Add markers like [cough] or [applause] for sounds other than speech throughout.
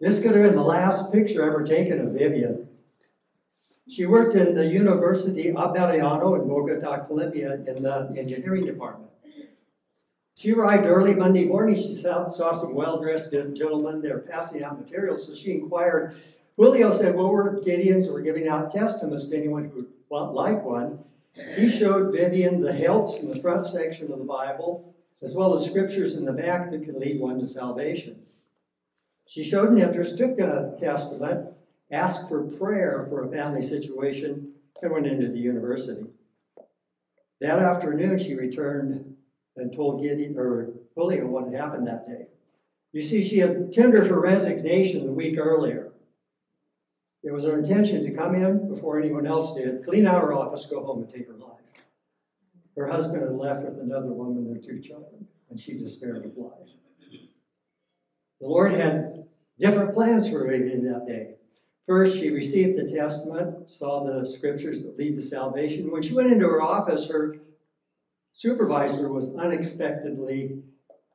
This could have been the last picture ever taken of Vivian. She worked in the University of Javeriano in Bogota, Colombia, in the engineering department. She arrived early Monday morning. She saw, saw some well-dressed gentlemen there passing out materials, so she inquired. Julio said, well, we're Gideons, we're giving out testaments to anyone who would like one. He showed Vivian the helps in the front section of the Bible, as well as scriptures in the back that can lead one to salvation. She showed an interest, took a testament, asked for prayer for a family situation, and went into the university. That afternoon, she returned and told Gideon or Julio what had happened that day. You see, she had tendered her resignation the week earlier. It was her intention to come in before anyone else did, clean out her office, go home, and take her life. Her husband had left with another woman, and their two children, and she despaired of life. The Lord had different plans for Vivian that day. First, she received the testament, saw the scriptures that lead to salvation. When she went into her office, her supervisor was unexpectedly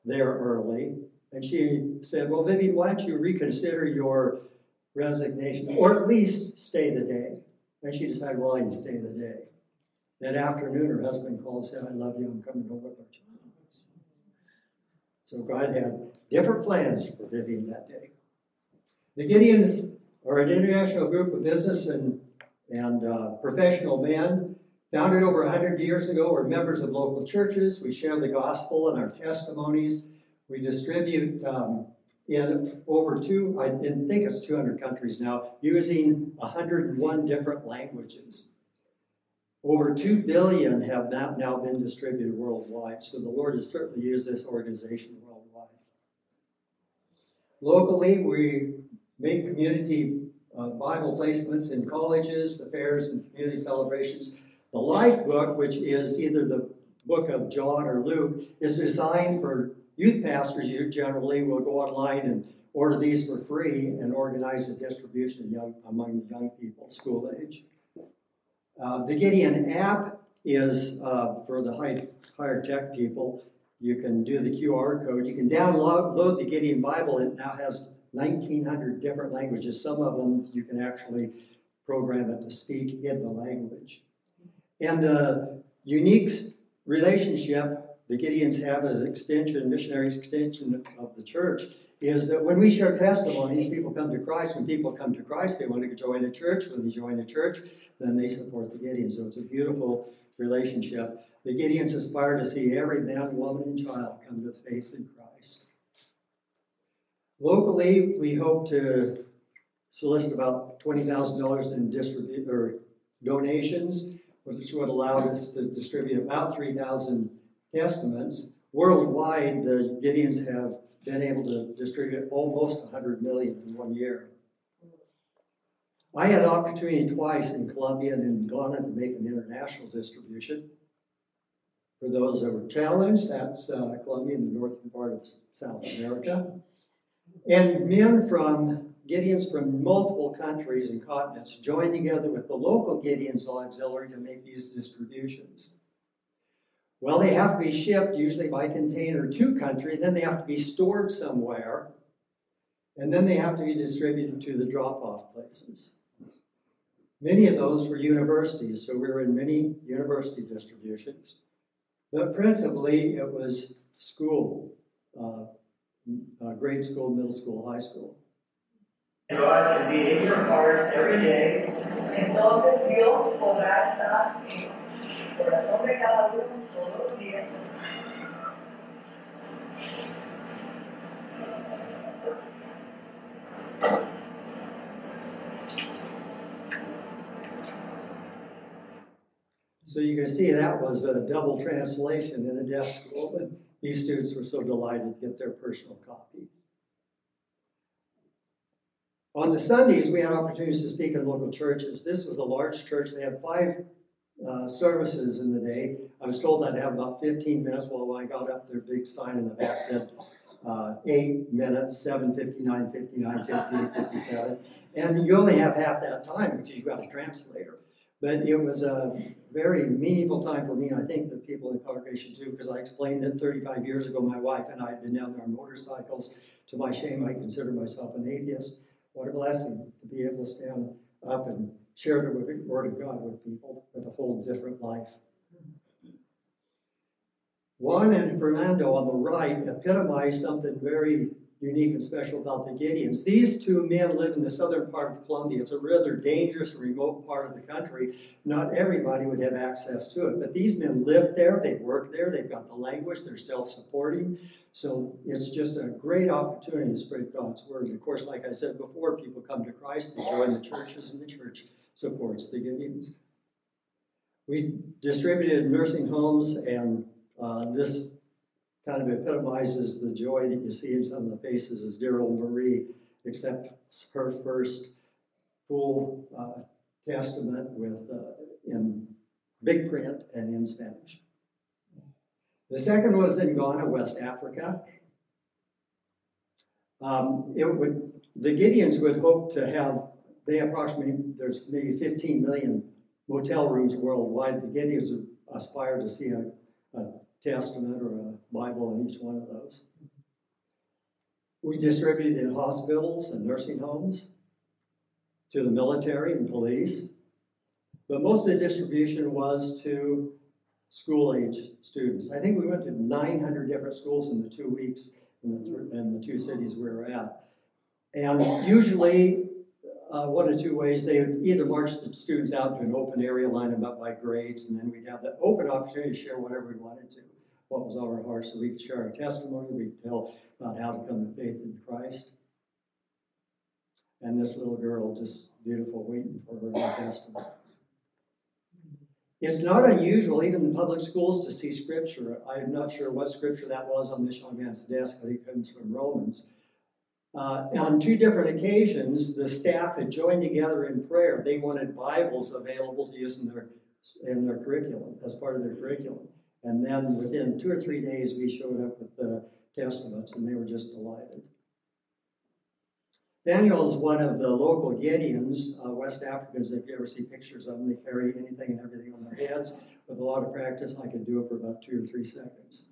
there early. And she said, Well, Vivian, why don't you reconsider your resignation, or at least stay the day? And she decided, Well, I can stay the day. That afternoon, her husband called and said, I love you, I'm coming home with child. So God had different plans for Vivian that day. The Gideons are an international group of business and, and uh, professional men founded over 100 years ago. We're members of local churches. We share the gospel and our testimonies. We distribute um, in over two, I think it's 200 countries now, using 101 different languages. Over 2 billion have now been distributed worldwide, so the Lord has certainly used this organization worldwide. Locally, we make community uh, Bible placements in colleges, the fairs, and community celebrations. The Life Book, which is either the book of John or Luke, is designed for youth pastors. You generally will go online and order these for free and organize a distribution young, among the young people, school age. Uh, the Gideon app is uh, for the high, higher tech people. You can do the QR code. You can download the Gideon Bible. It now has 1,900 different languages. Some of them you can actually program it to speak in the language. And the unique relationship the Gideons have as an extension, missionary extension of the church, is that when we share testimonies, people come to Christ. When people come to Christ, they want to join a church. When they join a church, then they support the Gideons. So it's a beautiful relationship. The Gideons aspire to see every man, woman, and child come to faith in Christ. Locally, we hope to solicit about $20,000 in distribute or donations, which would allow us to distribute about 3,000 testaments. Worldwide, the Gideons have been able to distribute almost 100 million in one year. I had opportunity twice in Colombia and in Ghana to make an international distribution. For those that were challenged, that's uh, Colombia in the northern part of South America. And men from Gideons from multiple countries and continents joined together with the local Gideons Auxiliary to make these distributions. Well, they have to be shipped usually by container to country, then they have to be stored somewhere, and then they have to be distributed to the drop off places. Many of those were universities, so we were in many university distributions. But principally, it was school, uh, uh, grade school, middle school, high school. God can be in your heart every day. Entonces Dios podrá estar en el corazón de cada uno so you can see that was a double translation in a deaf school, but these students were so delighted to get their personal copy. On the Sundays, we had opportunities to speak in local churches. This was a large church. They had five uh, services in the day. I was told I'd have about 15 minutes. Well, when I got up, their big sign in the back said uh, 8 minutes, 7, 59, 59, 58, 57. And you only have half that time because you've got a translator. But it was a very meaningful time for me, and I think the people in the congregation too, because I explained that 35 years ago, my wife and I had been down there on motorcycles. To my shame, I consider myself an atheist. What a blessing to be able to stand up and share the word of God with people with a whole different life. Juan and Fernando on the right epitomize something very unique and special about the Gideons. These two men live in the southern part of Colombia. It's a rather dangerous, remote part of the country. Not everybody would have access to it, but these men live there, they work there, they've got the language, they're self supporting. So it's just a great opportunity to spread God's word. And of course, like I said before, people come to Christ, they join the churches, and the church supports the Gideons. We distributed nursing homes, and uh, this kind of epitomizes the joy that you see in some of the faces as dear old Marie accepts her first full uh, testament with uh, in big print and in Spanish. The second was in Ghana, West Africa. Um, it would the Gideons would hope to have they approximately there's maybe 15 million motel rooms worldwide. The Gideons aspire to see a, a Testament or a Bible in each one of those. We distributed in hospitals and nursing homes, to the military and police, but most of the distribution was to school age students. I think we went to 900 different schools in the two weeks in the, in the two cities we were at. And usually, uh, one of two ways, they would either march the students out to an open area, line them up by grades, and then we'd have the open opportunity to share whatever we wanted to what was on our hearts so we could share our testimony, we could tell about how to come to faith in Christ. And this little girl, just beautiful, waiting for her testimony. It's not unusual, even in public schools, to see scripture. I'm not sure what scripture that was on this young man's desk. Think it comes from Romans. Uh, on two different occasions, the staff had joined together in prayer. They wanted Bibles available to use in their in their curriculum as part of their curriculum. And then within two or three days, we showed up with the testaments, and they were just delighted. Daniel is one of the local Gideons, uh, West Africans. If you ever see pictures of them, they carry anything and everything on their heads. With a lot of practice, I could do it for about two or three seconds.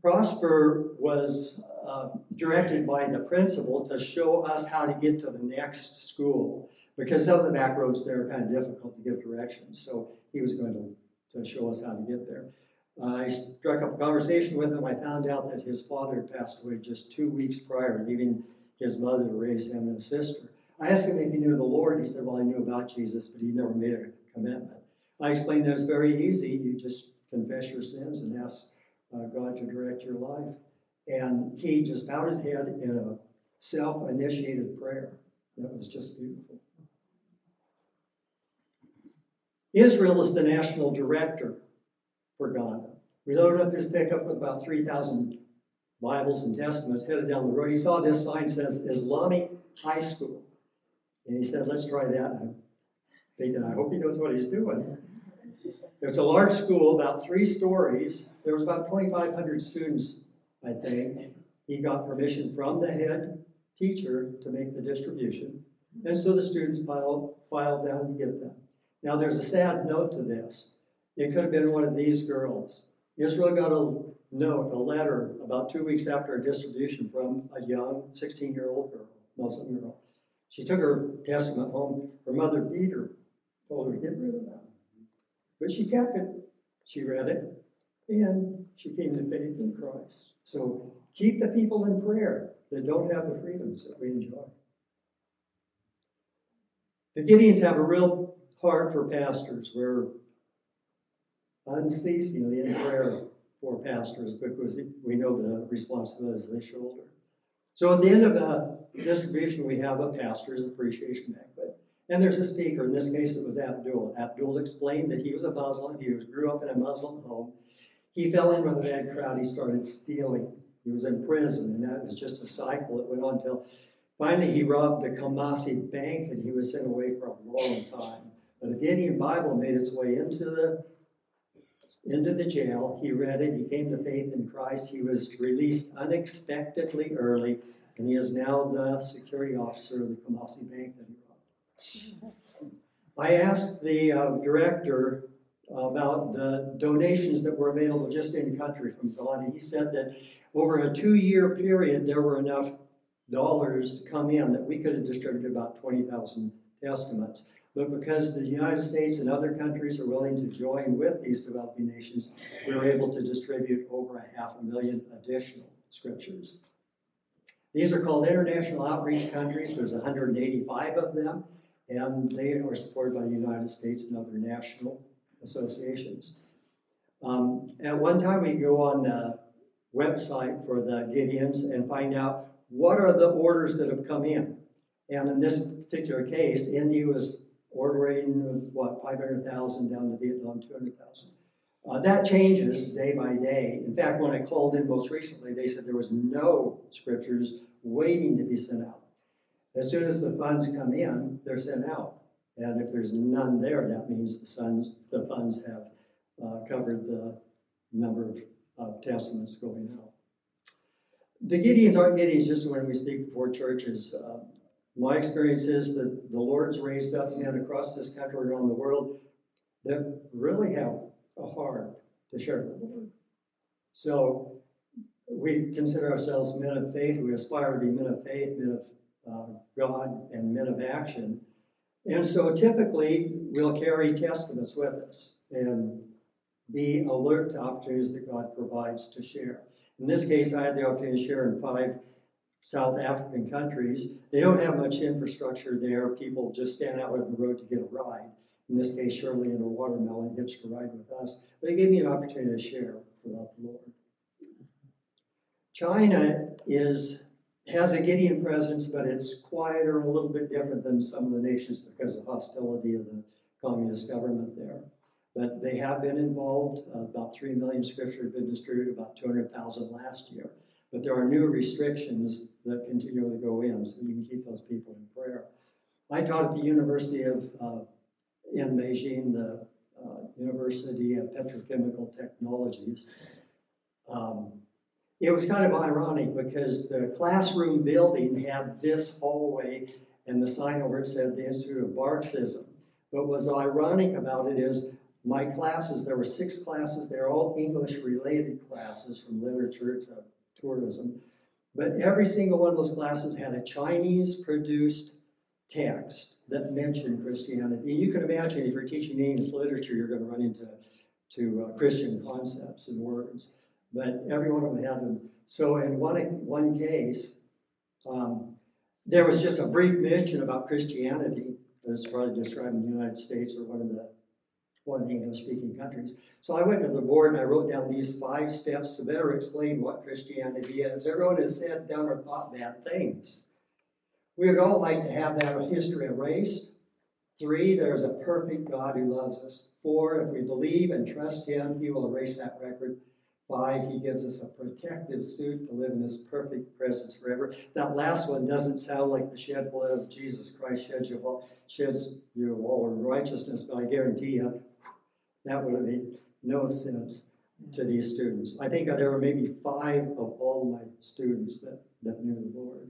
Prosper was uh, directed by the principal to show us how to get to the next school because some of the back roads there are kind of difficult to give directions. So he was going to to show us how to get there. I struck up a conversation with him. I found out that his father had passed away just two weeks prior, leaving his mother to raise him and his sister. I asked him if he knew the Lord. He said, Well, I knew about Jesus, but he never made a commitment. I explained that it's very easy. You just confess your sins and ask uh, God to direct your life. And he just bowed his head in a self initiated prayer. That was just beautiful. Israel is the national director for Ghana. We loaded up his pickup with about 3,000 Bibles and Testaments, headed down the road. He saw this sign says Islamic High School. And he said, let's try that. And thinking, I hope he knows what he's doing. It's a large school, about three stories. There was about 2,500 students, I think. He got permission from the head teacher to make the distribution. And so the students filed, filed down to get them. Now, there's a sad note to this. It could have been one of these girls. Israel got a note, a letter, about two weeks after a distribution from a young 16 year old girl, Muslim girl. She took her testament home. Her mother beat her, told her to get rid of that. But she kept it. She read it, and she came to faith in Christ. So keep the people in prayer that don't have the freedoms that we enjoy. The Gideons have a real hard for pastors. We're unceasingly in prayer for pastors because we know the responsibilities they shoulder. So at the end of the distribution, we have a pastor's appreciation banquet. And there's a speaker. In this case, it was Abdul. Abdul explained that he was a Muslim. He grew up in a Muslim home. He fell in with a bad crowd. He started stealing. He was in prison, and that was just a cycle. It went on until finally he robbed the Kumasi bank, and he was sent away for a long time. The Gideon Bible made its way into the into the jail. He read it. He came to faith in Christ. He was released unexpectedly early, and he is now the security officer of the Kumasi Bank that he robbed. I asked the uh, director about the donations that were available just in country from and he said that over a two-year period, there were enough dollars come in that we could have distributed about 20,000 testaments. But because the United States and other countries are willing to join with these developing nations, we were able to distribute over a half a million additional scriptures. These are called international outreach countries. There's 185 of them, and they are supported by the United States and other national associations. Um, at one time, we go on the website for the Gideons and find out what are the orders that have come in. And in this particular case, India was ordering, what, 500,000 down to Vietnam, 200,000. Uh, that changes day by day. In fact, when I called in most recently, they said there was no scriptures waiting to be sent out. As soon as the funds come in, they're sent out. And if there's none there, that means the funds, the funds have uh, covered the number of, of testaments going out. The Gideons aren't Gideons just when we speak before churches. Uh, my experience is that the Lord's raised up men across this country around the world that really have a heart to share the Lord. So we consider ourselves men of faith. We aspire to be men of faith, men of uh, God, and men of action. And so typically we'll carry testaments with us and be alert to opportunities that God provides to share. In this case, I had the opportunity to share in five South African countries. They don't have much infrastructure there. People just stand out on the road to get a ride. In this case, Shirley and her watermelon hitched a ride with us. But it gave me an opportunity to share about the Lord. China is has a Gideon presence, but it's quieter a little bit different than some of the nations because of hostility of the communist government there. But they have been involved. Uh, about 3 million scripture have been distributed, about 200,000 last year. But there are new restrictions that continually go in, so you can keep those people in prayer. I taught at the University of uh, in Beijing, the uh, University of Petrochemical Technologies. Um, it was kind of ironic because the classroom building had this hallway and the sign over it said the Institute of Marxism. But what's ironic about it is my classes, there were six classes, they're all English related classes from literature to tourism. But every single one of those classes had a Chinese produced text that mentioned Christianity. And you can imagine if you're teaching English literature, you're going to run into to uh, Christian concepts and words but every one of them had them. So in one, one case, um, there was just a brief mention about Christianity. It's probably describing the United States or one of the one of the English-speaking countries. So I went to the board and I wrote down these five steps to better explain what Christianity is. Everyone has said, done, or thought bad things. We would all like to have that history erased. Three, there's a perfect God who loves us. Four, if we believe and trust Him, He will erase that record. Five, he gives us a protective suit to live in his perfect presence forever. That last one doesn't sound like the shed blood of Jesus Christ sheds you all, sheds you all righteousness, but I guarantee you that would have made no sense to these students. I think there were maybe five of all my students that, that knew the Lord.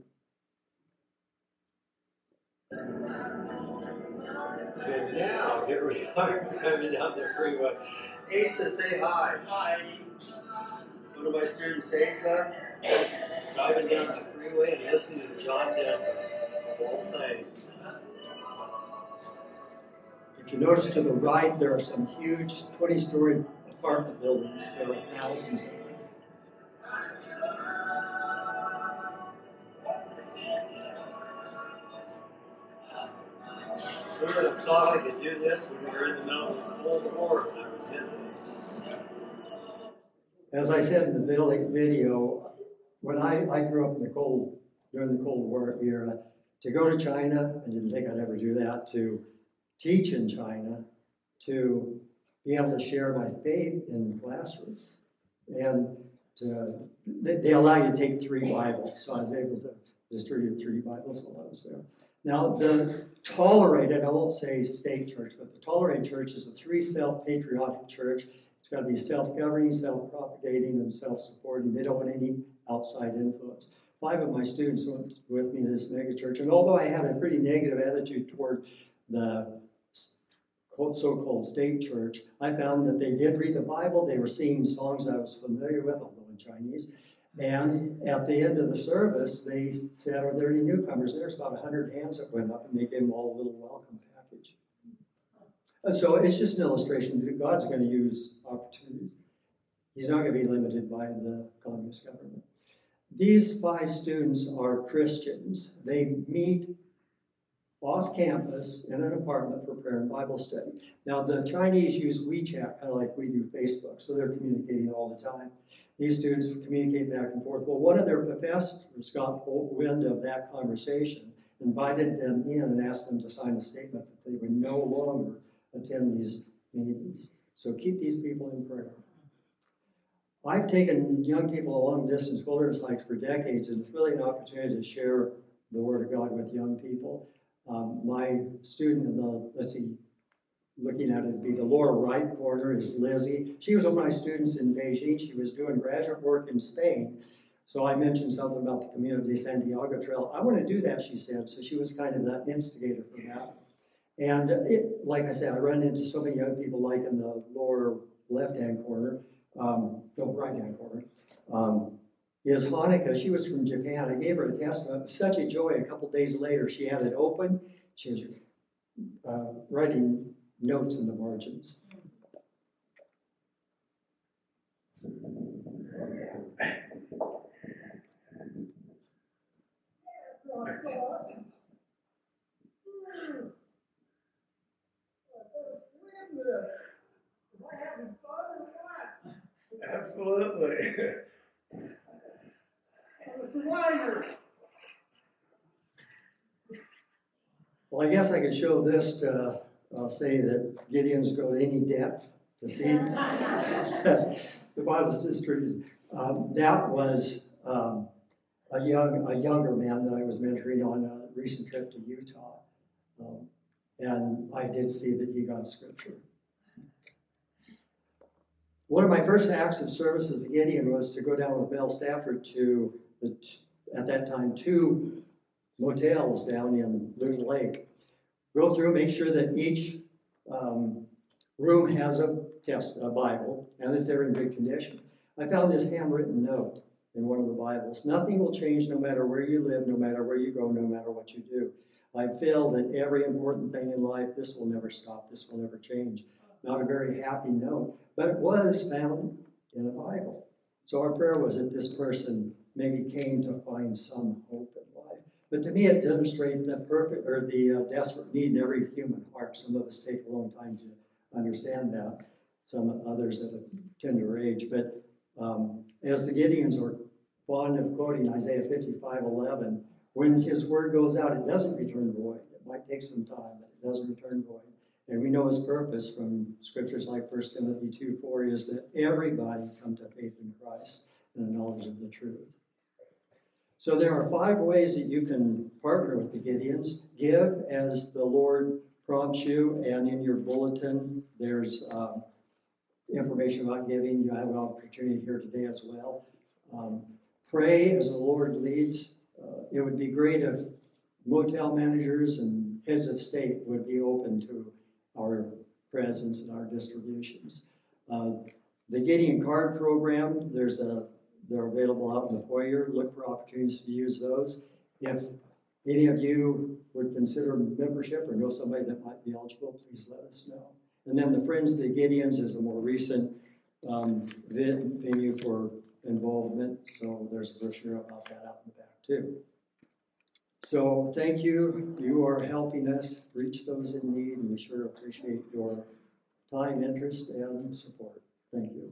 So now, here we are, [laughs] coming down the freeway. Asa, say hi. Hi. One of my students, Asa, driving down the freeway and listening to John Denver, If you notice to the right, there are some huge 20 story apartment buildings. There are thousands of them. Who would have thought I could do this when we were in the middle of the Cold War when I was visiting? As I said in the video, when I, I grew up in the cold, during the Cold War era, to go to China, I didn't think I'd ever do that, to teach in China, to be able to share my faith in classrooms. And to, they, they allow you to take three Bibles, so I was able to distribute three Bibles while I was there. Now, the tolerated, I won't say state church, but the tolerated church is a three self patriotic church it's got to be self-governing, self-propagating, and self-supporting. They don't want any outside influence. Five of my students went with me to this megachurch, and although I had a pretty negative attitude toward the so-called state church, I found that they did read the Bible. They were singing songs I was familiar with, although in Chinese. And at the end of the service, they said, Are there any newcomers? There's about 100 hands that went up, and they gave them all a little welcome package. And so it's just an illustration that God's going to use opportunities. He's not going to be limited by the communist government. These five students are Christians. They meet off campus in an apartment for prayer and Bible study. Now, the Chinese use WeChat, kind of like we do Facebook, so they're communicating all the time. These students communicate back and forth. Well, one of their professors got wind of that conversation, invited them in, and asked them to sign a statement that they would no longer attend these meetings. So keep these people in prayer. I've taken young people a long distance wilderness hikes for decades, and it's really an opportunity to share the Word of God with young people. Um, my student in the, let's see, looking at it, be the lower right corner is Lizzie. She was one of my students in Beijing. She was doing graduate work in Spain. So I mentioned something about the de Santiago Trail. I want to do that, she said. So she was kind of the instigator for that. And it, like I said, I run into so many young people, like in the lower left-hand corner, um, no, right-hand corner. Um, is Hanako. She was from Japan. I gave her a was such a joy. A couple days later, she had it open. She was uh, writing notes in the margins. Absolutely. [laughs] Well, I guess I could show this to uh, say that Gideon's go to any depth to see the Bible's distributed. Um, that was um, a young, a younger man that I was mentoring on a recent trip to Utah, um, and I did see that he got scripture. One of my first acts of service as a Gideon was to go down with Mel Stafford to at that time, two motels down in Loon Lake. Go through, make sure that each um, room has a test, a Bible, and that they're in good condition. I found this handwritten note in one of the Bibles. Nothing will change no matter where you live, no matter where you go, no matter what you do. I feel that every important thing in life, this will never stop, this will never change. Not a very happy note, but it was found in a Bible. So our prayer was that this person maybe came to find some hope in life. But to me, it demonstrates the perfect or the uh, desperate need in every human heart. Some of us take a long time to understand that. Some others at a tender age. But um, as the Gideons are fond of quoting Isaiah 55 11, when his word goes out, it doesn't return void. It might take some time, but it doesn't return void. And we know his purpose from scriptures like 1 Timothy 2 4 is that everybody come to faith in Christ and the knowledge of the truth. So there are five ways that you can partner with the Gideons. Give as the Lord prompts you, and in your bulletin, there's um, information about giving. You have an opportunity here today as well. Um, pray as the Lord leads. Uh, it would be great if motel managers and heads of state would be open to our presence and our distributions. Uh, the Gideon Card Program, there's a they're available out in the foyer. Look for opportunities to use those. If any of you would consider membership or know somebody that might be eligible, please let us know. And then the Friends of the Gideons is a more recent um, venue for involvement, so there's a brochure about that out in the back too. So thank you. You are helping us reach those in need, and we sure appreciate your time, interest, and support. Thank you.